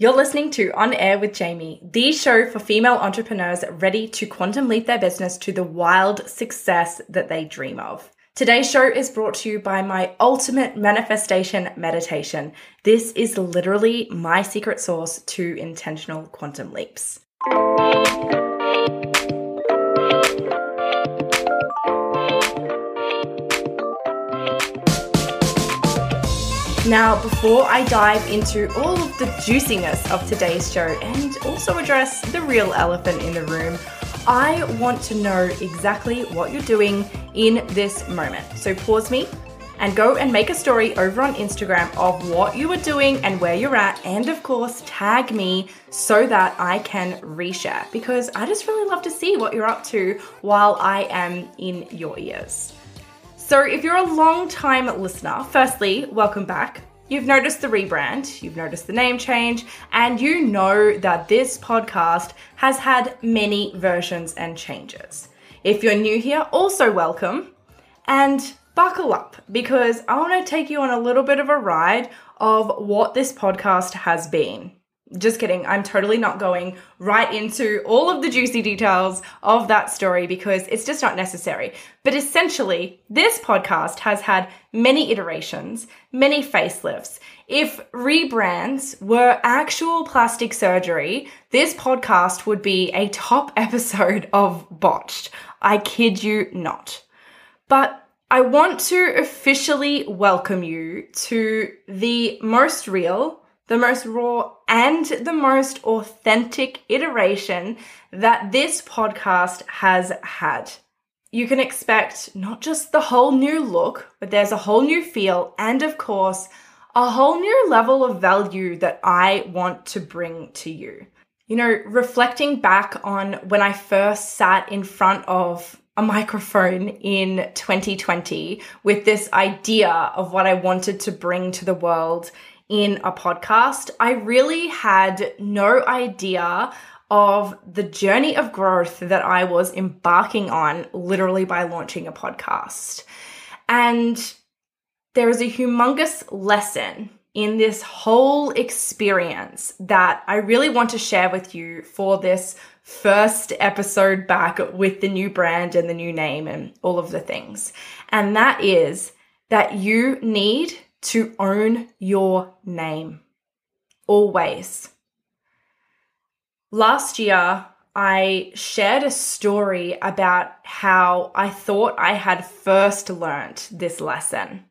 You're listening to On Air with Jaimee, the show for female entrepreneurs ready to quantum leap their business to the wild success that they dream of. Today's show is brought to you by my ultimate manifestation meditation. This is literally my secret source to intentional quantum leaps. Now, before I dive into all of the juiciness of today's show and also address the real elephant in the room, I want to know exactly what you're doing in this moment. So pause me and go and make a story over on Instagram of what you are doing and where you're at. And of course, tag me so that I can reshare because I just really love to see what you're up to while I am in your ears. So, if you're a long time listener, firstly, welcome back. You've noticed the rebrand, you've noticed the name change, and you know that this podcast has had many versions and changes. If you're new here, also welcome and buckle up because I want to take you on a little bit of a ride of what this podcast has been. Just kidding. I'm totally not going right into all of the juicy details of that story because it's just not necessary. But essentially, this podcast has had many iterations, many facelifts. If rebrands were actual plastic surgery, this podcast would be a top episode of Botched. I kid you not. But I want to officially welcome you to the most real, the most raw, and the most authentic iteration that this podcast has had. You can expect not just the whole new look, but there's a whole new feel, and of course, a whole new level of value that I want to bring to you. You know, reflecting back on when I first sat in front of a microphone in 2020 with this idea of what I wanted to bring to the world in a podcast, I really had no idea of the journey of growth that I was embarking on literally by launching a podcast. And there is a humongous lesson in this whole experience that I really want to share with you for this first episode back with the new brand and the new name and all of the things. And that is that you need to own your name. Always. Last year, I shared a story about how I thought I had first learnt this lesson.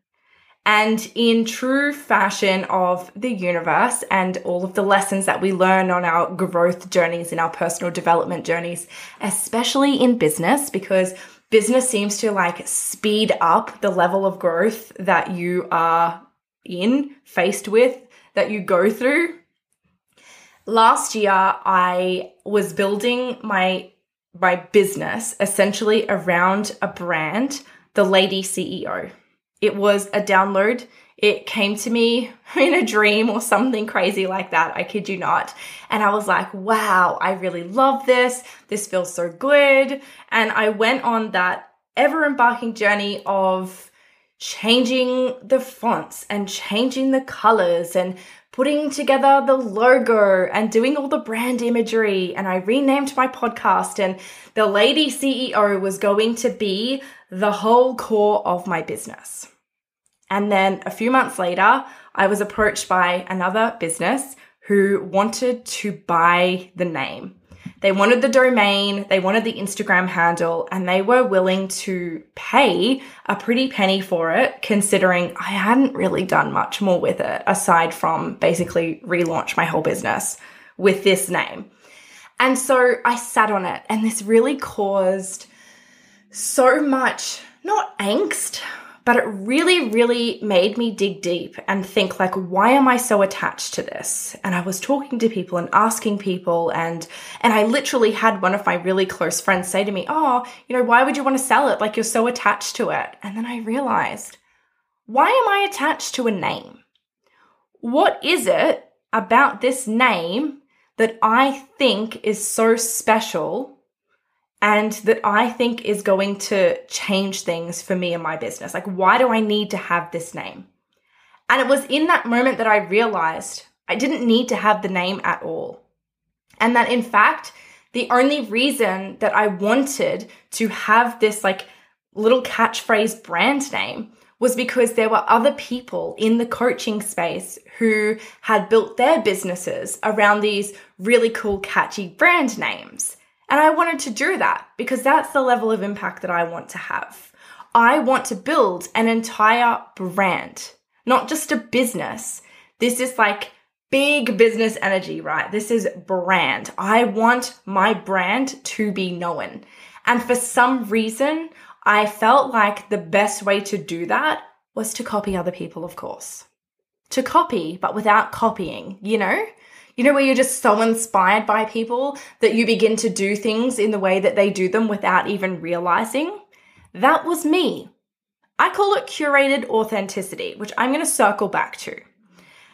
And in true fashion of the universe and all of the lessons that we learn on our growth journeys, in our personal development journeys, especially in business, because business seems to like speed up the level of growth that you are in, faced with, that you go through. Last year, I was building my my business essentially around a brand, the Lady CEO. It was a download. It came to me in a dream or something crazy like that. I kid you not. And I was like, wow, I really love this. This feels so good. And I went on that ever embarking journey of changing the fonts and changing the colors and putting together the logo and doing all the brand imagery. And I renamed my podcast, and the lady CEO was going to be the whole core of my business. And then a few months later, I was approached by another business who wanted to buy the name. They wanted the domain, they wanted the Instagram handle, and they were willing to pay a pretty penny for it, considering I hadn't really done much more with it aside from basically relaunch my whole business with this name. And so I sat on it, and this really caused so much, not angst, but it really really made me dig deep and think like why am i so attached to this? And i was talking to people and asking people and and i literally had one of my really close friends say to me oh you know why would you want to sell it? Like you're so attached to it. And then i realized why am i attached to a name? What is it about this name that i think is so special and that I think is going to change things for me and my business. Like, why do I need to have this name? And it was in that moment that I realized I didn't need to have the name at all. And that in fact, the only reason that I wanted to have this like little catchphrase brand name was because there were other people in the coaching space who had built their businesses around these really cool, catchy brand names. And I wanted to do that because that's the level of impact that I want to have. I want to build an entire brand, not just a business. This is like big business energy, right? This is brand. I want my brand to be known. And for some reason, I felt like the best way to do that was to copy other people, of course. To copy, but without copying, you know? You know, where you're just so inspired by people that you begin to do things in the way that they do them without even realizing? That was me. I call it curated authenticity, which I'm going to circle back to.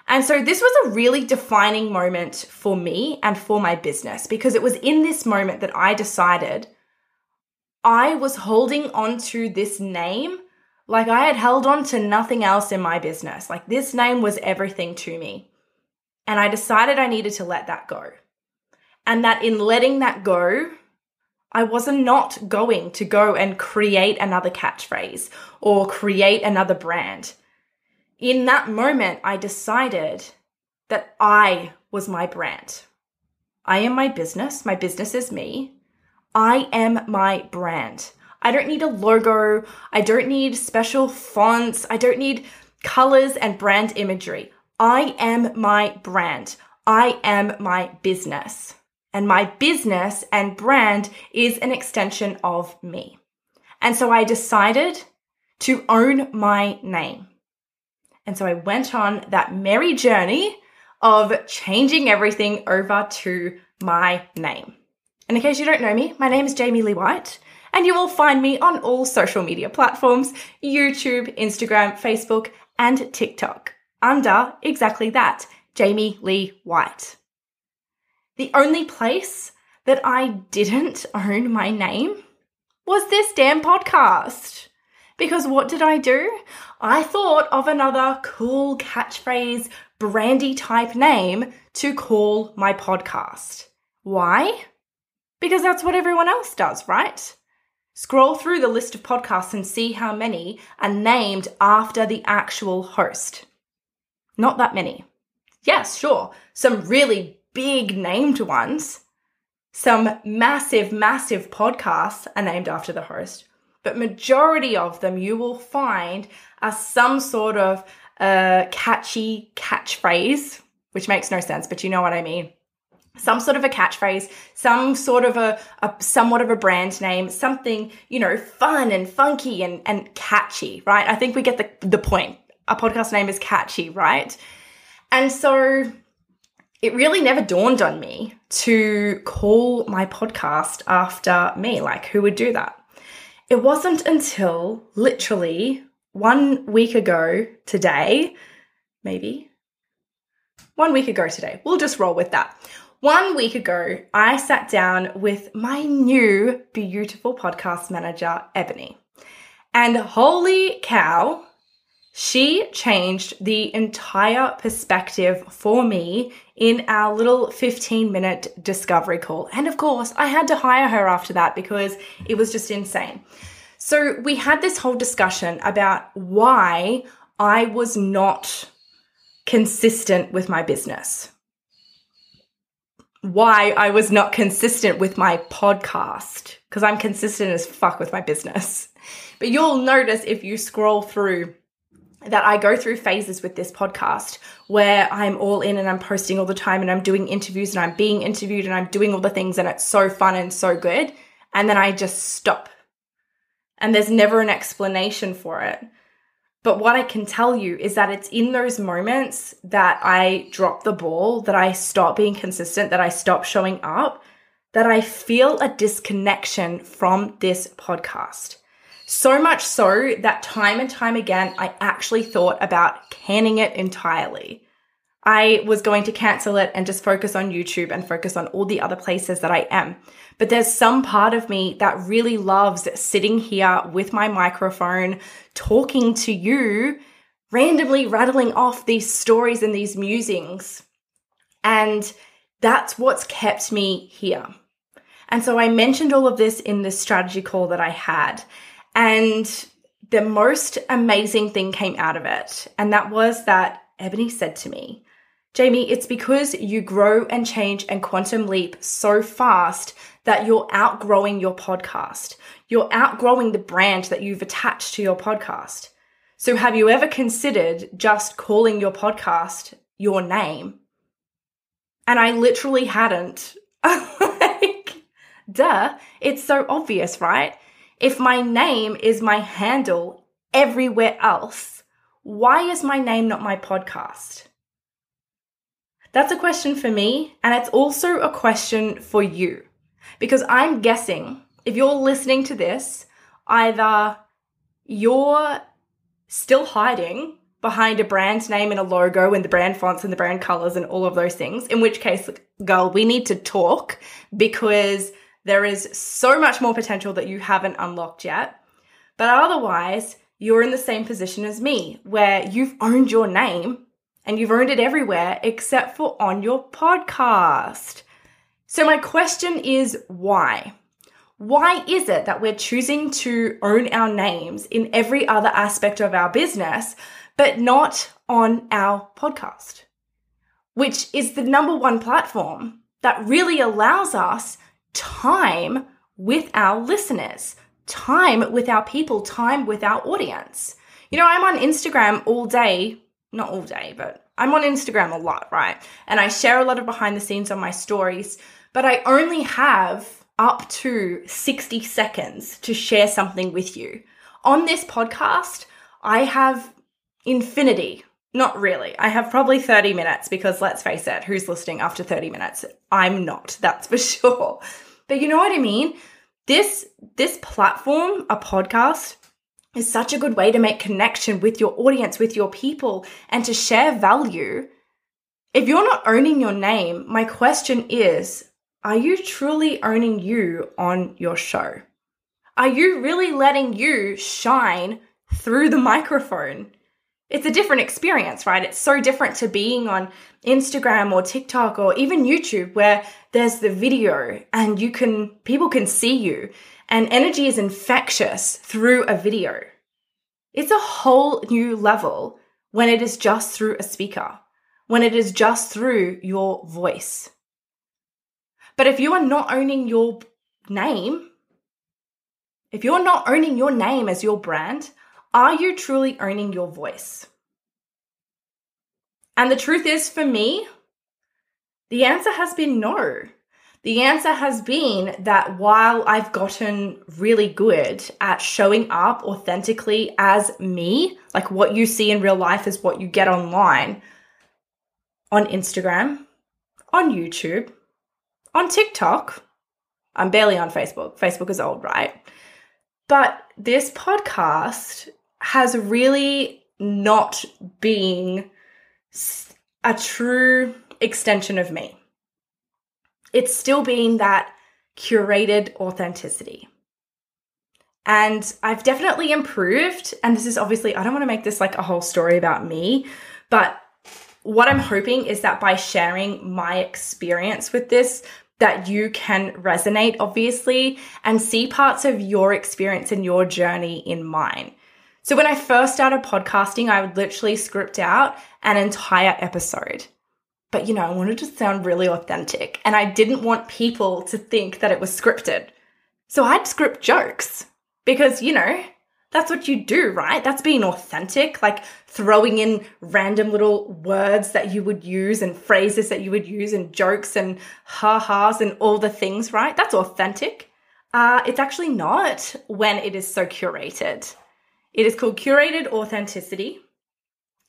And so this was a really defining moment for me and for my business because it was in this moment that I decided I was holding on to this name like I had held on to nothing else in my business. Like this name was everything to me. And I decided I needed to let that go. And that in letting that go, I was not not going to go and create another catchphrase or create another brand. In that moment, I decided that I was my brand. I am my business. My business is me. I am my brand. I don't need a logo. I don't need special fonts. I don't need colors and brand imagery. I am my brand. I am my business. And my business and brand is an extension of me. And so I decided to own my name. And so I went on that merry journey of changing everything over to my name. And in case you don't know me, my name is Jaimee Lee White, and you will find me on all social media platforms YouTube, Instagram, Facebook, and TikTok under exactly that Jaimee Lee White. The only place that I didn't own my name was this damn podcast. Because what did I do? I thought of another cool catchphrase, brandy type name to call my podcast. Why? because that's what everyone else does, right? Scroll through the list of podcasts and see how many are named after the actual host. Not that many. Yes, sure, some really big named ones. Some massive, massive podcasts are named after the host, but majority of them you will find are some sort of uh, catchy catchphrase, which makes no sense, but you know what I mean some sort of a catchphrase, some sort of a, a, somewhat of a brand name, something, you know, fun and funky and, and catchy, right? I think we get the, the point. A podcast name is catchy, right? And so it really never dawned on me to call my podcast after me. Like, who would do that? It wasn't until literally one week ago today, maybe one week ago today. We'll just roll with that. One week ago, I sat down with my new beautiful podcast manager, Ebony. And holy cow, she changed the entire perspective for me in our little 15 minute discovery call. And of course, I had to hire her after that because it was just insane. So we had this whole discussion about why I was not consistent with my business why I was not consistent with my podcast because I'm consistent as fuck with my business. But you'll notice if you scroll through that I go through phases with this podcast where I'm all in and I'm posting all the time and I'm doing interviews and I'm being interviewed and I'm doing all the things and it's so fun and so good. And then I just stop. And there's never an explanation for it. But what I can tell you is that it's in those moments that I drop the ball, that I stop being consistent, that I stop showing up, that I feel a disconnection from this podcast. So much so that time and time again, I actually thought about canning it entirely. I was going to cancel it and just focus on YouTube and focus on all the other places that I am. But there's some part of me that really loves sitting here with my microphone, talking to you, randomly rattling off these stories and these musings And that's what's kept me here. And so I mentioned all of this in the strategy call that I had. And the most amazing thing came out of it. And that was that Ebony said to me, Jaimee, it's because you grow and change and quantum leap so fast that you're outgrowing your podcast. You're outgrowing the brand that you've attached to your podcast. So have you ever considered just calling your podcast your name? And I literally hadn't. like, duh, it's so obvious, right? If my name is my handle everywhere else, why is my name not my podcast? That's a question for me, and it's also a question for you. Because I'm guessing if you're listening to this, either you're still hiding behind a brand name and a logo and the brand fonts and the brand colors and all of those things, in which case, girl, we need to talk because there is so much more potential that you haven't unlocked yet. But otherwise, you're in the same position as me, where you've owned your name and you've earned it everywhere except for on your podcast. So, my question is why? Why is it that we're choosing to own our names in every other aspect of our business, but not on our podcast? Which is the number one platform that really allows us time with our listeners, time with our people, time with our audience. You know, I'm on Instagram all day not all day, but I'm on Instagram a lot, right? And I share a lot of behind the scenes on my stories, but I only have up to 60 seconds to share something with you. On this podcast, I have infinity. Not really. I have probably 30 minutes because let's face it, who's listening after 30 minutes? I'm not, that's for sure. But you know what I mean? This this platform, a podcast, is such a good way to make connection with your audience, with your people, and to share value. If you're not owning your name, my question is are you truly owning you on your show? Are you really letting you shine through the microphone? It's a different experience, right? It's so different to being on Instagram or TikTok or even YouTube where there's the video and you can, people can see you and energy is infectious through a video. It's a whole new level when it is just through a speaker, when it is just through your voice. But if you are not owning your name, if you're not owning your name as your brand, are you truly owning your voice? And the truth is, for me, the answer has been no. The answer has been that while I've gotten really good at showing up authentically as me, like what you see in real life is what you get online, on Instagram, on YouTube, on TikTok, I'm barely on Facebook. Facebook is old, right? But this podcast has really not been a true extension of me it's still been that curated authenticity. And I've definitely improved. And this is obviously, I don't want to make this like a whole story about me, but what I'm hoping is that by sharing my experience with this, that you can resonate, obviously, and see parts of your experience and your journey in mine. So when I first started podcasting, I would literally script out an entire episode but you know, I wanted to sound really authentic and I didn't want people to think that it was scripted. So I'd script jokes because, you know, that's what you do, right? That's being authentic, like throwing in random little words that you would use and phrases that you would use and jokes and ha ha's and all the things, right? That's authentic. Uh, it's actually not when it is so curated. It is called curated authenticity.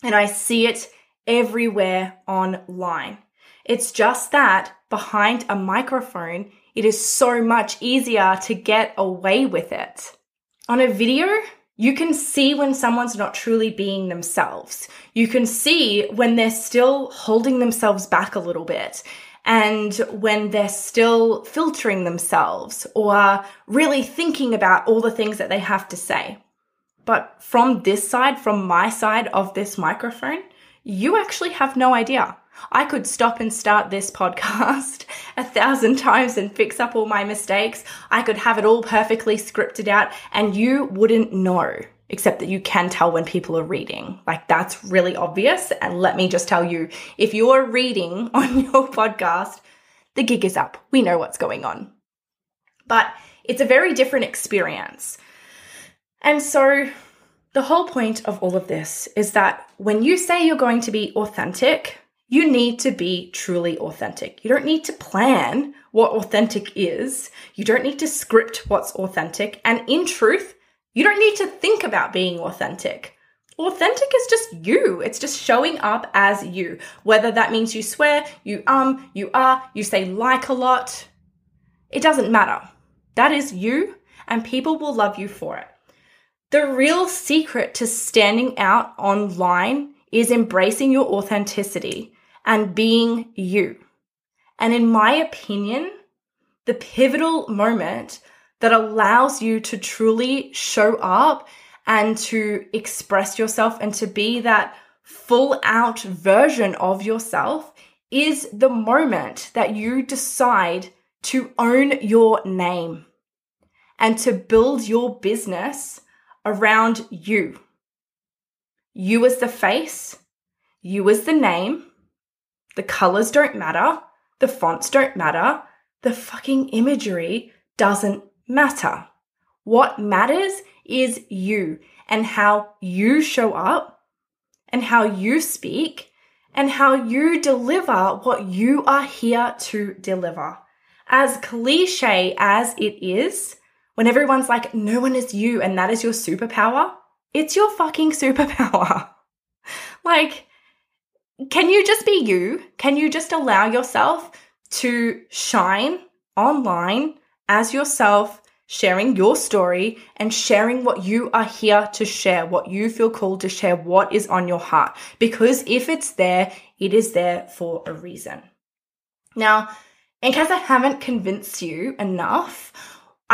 And I see it everywhere online. It's just that behind a microphone, it is so much easier to get away with it. On a video, you can see when someone's not truly being themselves. You can see when they're still holding themselves back a little bit and when they're still filtering themselves or really thinking about all the things that they have to say. But from this side, from my side of this microphone, you actually have no idea. I could stop and start this podcast a thousand times and fix up all my mistakes. I could have it all perfectly scripted out and you wouldn't know, except that you can tell when people are reading. Like that's really obvious. And let me just tell you, if you're reading on your podcast, the gig is up. We know what's going on. But it's a very different experience. And so the whole point of all of this is that when you say you're going to be authentic, you need to be truly authentic. You don't need to plan what authentic is. You don't need to script what's authentic. And in truth, you don't need to think about being authentic. Authentic is just you. It's just showing up as you. Whether that means you swear, you um, you are, you say like a lot, it doesn't matter. That is you, and people will love you for it. The real secret to standing out online is embracing your authenticity and being you. And in my opinion, the pivotal moment that allows you to truly show up and to express yourself and to be that full out version of yourself is the moment that you decide to own your name and to build your business around you. You as the face, you as the name, the colors don't matter. The fonts don't matter. The fucking imagery doesn't matter. What matters is you and how you show up and how you speak and how you deliver what you are here to deliver. As cliche as it is, when everyone's like, no one is you and that is your superpower, it's your fucking superpower. like, can you just be you? Can you just allow yourself to shine online as yourself, sharing your story and sharing what you are here to share, what you feel called to share, what is on your heart? Because if it's there, it is there for a reason. Now, in case I haven't convinced you enough,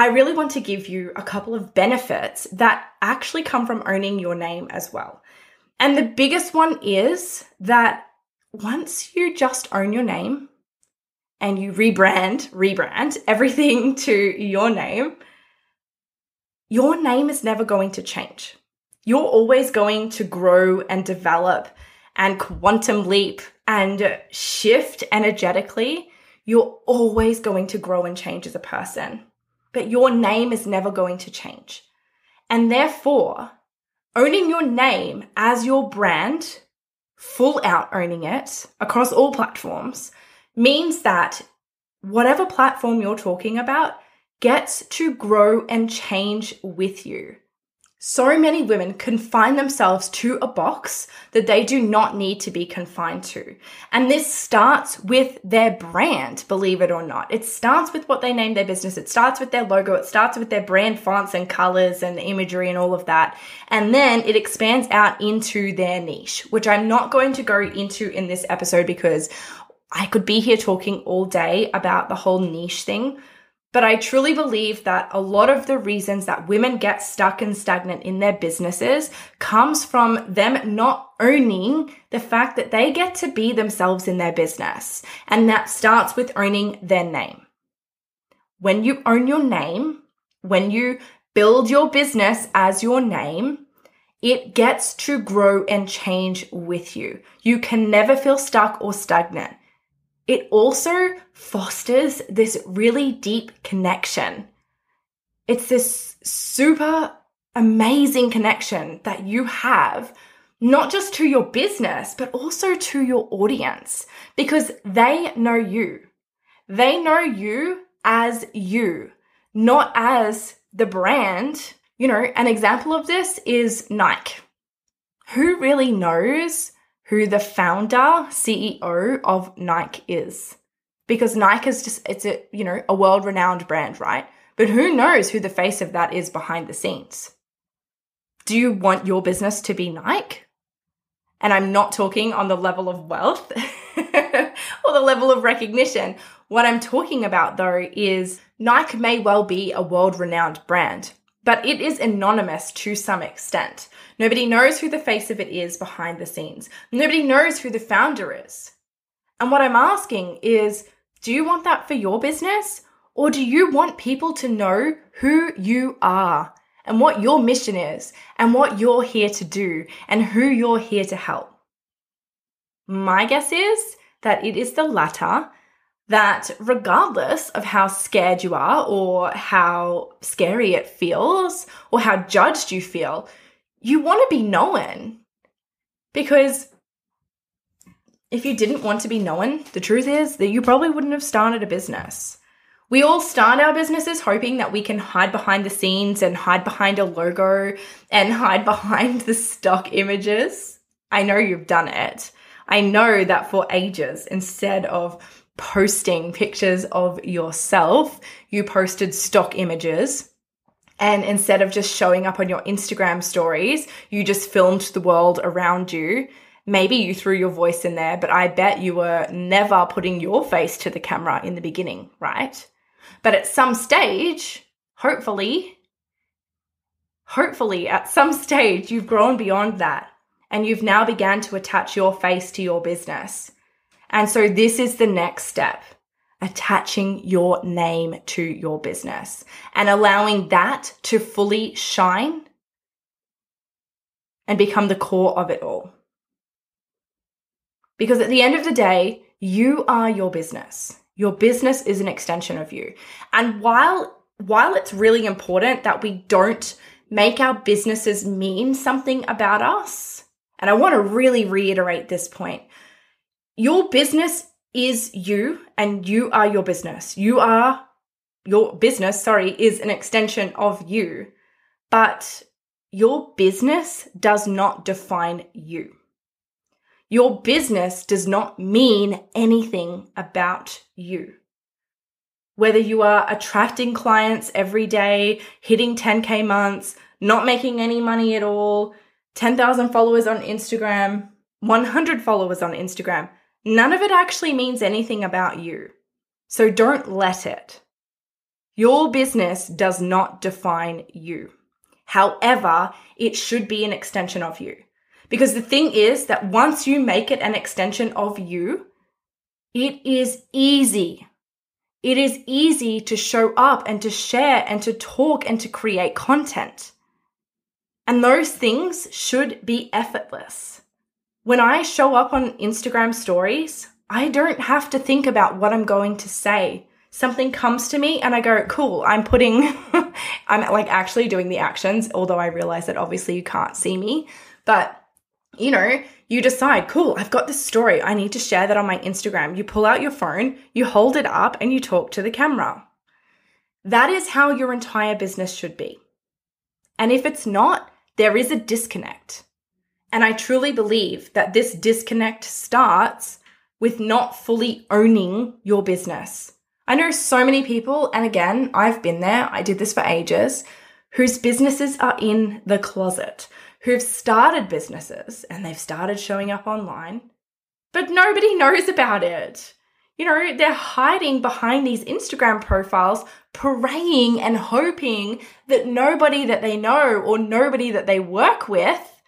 I really want to give you a couple of benefits that actually come from owning your name as well. And the biggest one is that once you just own your name and you rebrand, rebrand everything to your name, your name is never going to change. You're always going to grow and develop and quantum leap and shift energetically. You're always going to grow and change as a person, but your name is never going to change. And therefore, owning your name as your brand, full out owning it across all platforms, means that whatever platform you're talking about gets to grow and change with you. So many women confine themselves to a box that they do not need to be confined to. And this starts with their brand, believe it or not. It starts with what they name their business. It starts with their logo. It starts with their brand fonts and colors and imagery and all of that. And then it expands out into their niche, which I'm not going to go into in this episode because I could be here talking all day about the whole niche thing. But I truly believe that a lot of the reasons that women get stuck and stagnant in their businesses comes from them not owning the fact that they get to be themselves in their business. And that starts with owning their name. When you own your name, when you build your business as your name, it gets to grow and change with you. You can never feel stuck or stagnant it also fosters this really deep connection. It's this super amazing connection that you have, not just to your business, but also to your audience, because they know you. They know you as you, not as the brand. You know, an example of this is Nike. Who really knows who the founder, CEO of Nike is. Because Nike is just, it's a, you know, a world renowned brand, right? But who knows who the face of that is behind the scenes? Do you want your business to be Nike? And I'm not talking on the level of wealth or the level of recognition. What I'm talking about though is Nike may well be a world renowned brand, but it is anonymous to some extent. Nobody knows who the face of it is behind the scenes. Nobody knows who the founder is. And what I'm asking is do you want that for your business? Or do you want people to know who you are and what your mission is and what you're here to do and who you're here to help? My guess is that it is the latter, that regardless of how scared you are or how scary it feels or how judged you feel, you want to be known. Because if you didn't want to be known, the truth is that you probably wouldn't have started a business. We all start our businesses hoping that we can hide behind the scenes and hide behind a logo and hide behind the stock images. I know you've done it. I know that for ages, instead of posting pictures of yourself, you posted stock images. And instead of just showing up on your Instagram stories, you just filmed the world around you Maybe you threw your voice in there, but I bet you were never putting your face to the camera in the beginning, right? But at some stage, hopefully, hopefully at some stage, you've grown beyond that and you've now began to attach your face to your business. And so this is the next step attaching your name to your business and allowing that to fully shine and become the core of it all. Because at the end of the day, you are your business. Your business is an extension of you. And while while it's really important that we don't make our businesses mean something about us, and I want to really reiterate this point. Your business is you and you are your business. You are your business, sorry, is an extension of you. But your business does not define you. Your business does not mean anything about you. Whether you are attracting clients every day, hitting 10K months, not making any money at all, 10,000 followers on Instagram, 100 followers on Instagram, none of it actually means anything about you. So don't let it. Your business does not define you. However, it should be an extension of you. Because the thing is that once you make it an extension of you, it is easy. It is easy to show up and to share and to talk and to create content. And those things should be effortless. When I show up on Instagram stories, I don't have to think about what I'm going to say. Something comes to me and I go, cool, I'm putting, I'm like actually doing the actions, although I realize that obviously you can't see me. But you know, you decide, cool, I've got this story. I need to share that on my Instagram. You pull out your phone, you hold it up, and you talk to the camera. That is how your entire business should be. And if it's not, there is a disconnect. And I truly believe that this disconnect starts with not fully owning your business. I know so many people, and again, I've been there, I did this for ages, whose businesses are in the closet who've started businesses and they've started showing up online, but nobody knows about it. You know, they're hiding behind these Instagram profiles, praying and hoping that nobody that they know or nobody that they work with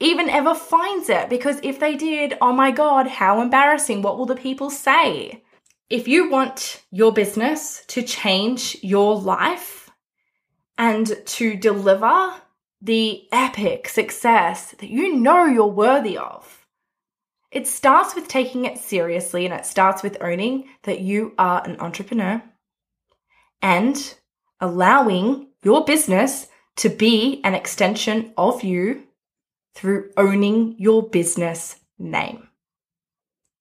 even ever finds it. Because if they did, oh my God, how embarrassing. What will the people say? If you want your business to change your life and to deliver the epic success that you know you're worthy of. It starts with taking it seriously and it starts with owning that you are an entrepreneur and allowing your business to be an extension of you through owning your business name.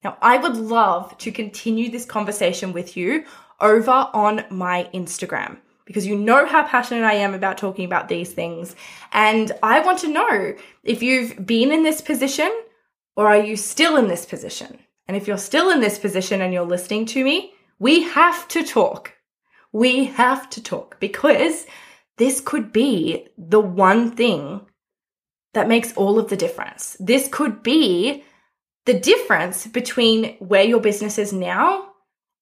Now, I would love to continue this conversation with you over on my Instagram because you know how passionate I am about talking about these things. And I want to know if you've been in this position or are you still in this position? And if you're still in this position and you're listening to me, we have to talk. We have to talk because this could be the one thing that makes all of the difference. This could be the difference between where your business is now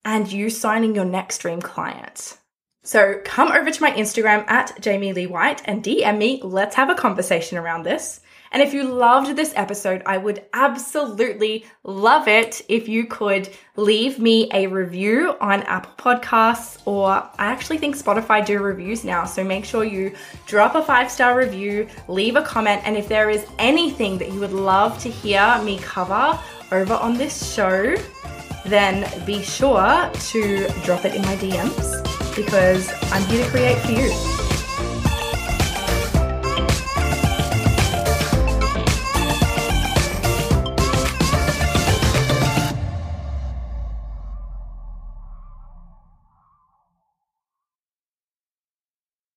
and you signing your next dream client. So come over to my Instagram at Jaimee Lee White and DM me. Let's have a conversation around this. And if you loved this episode, I would absolutely love it if you could leave me a review on Apple Podcasts, or I actually think Spotify do reviews now. So make sure you drop a five star review, leave a comment, and if there is anything that you would love to hear me cover over on this show, then be sure to drop it in my DMs because I'm here to create for you.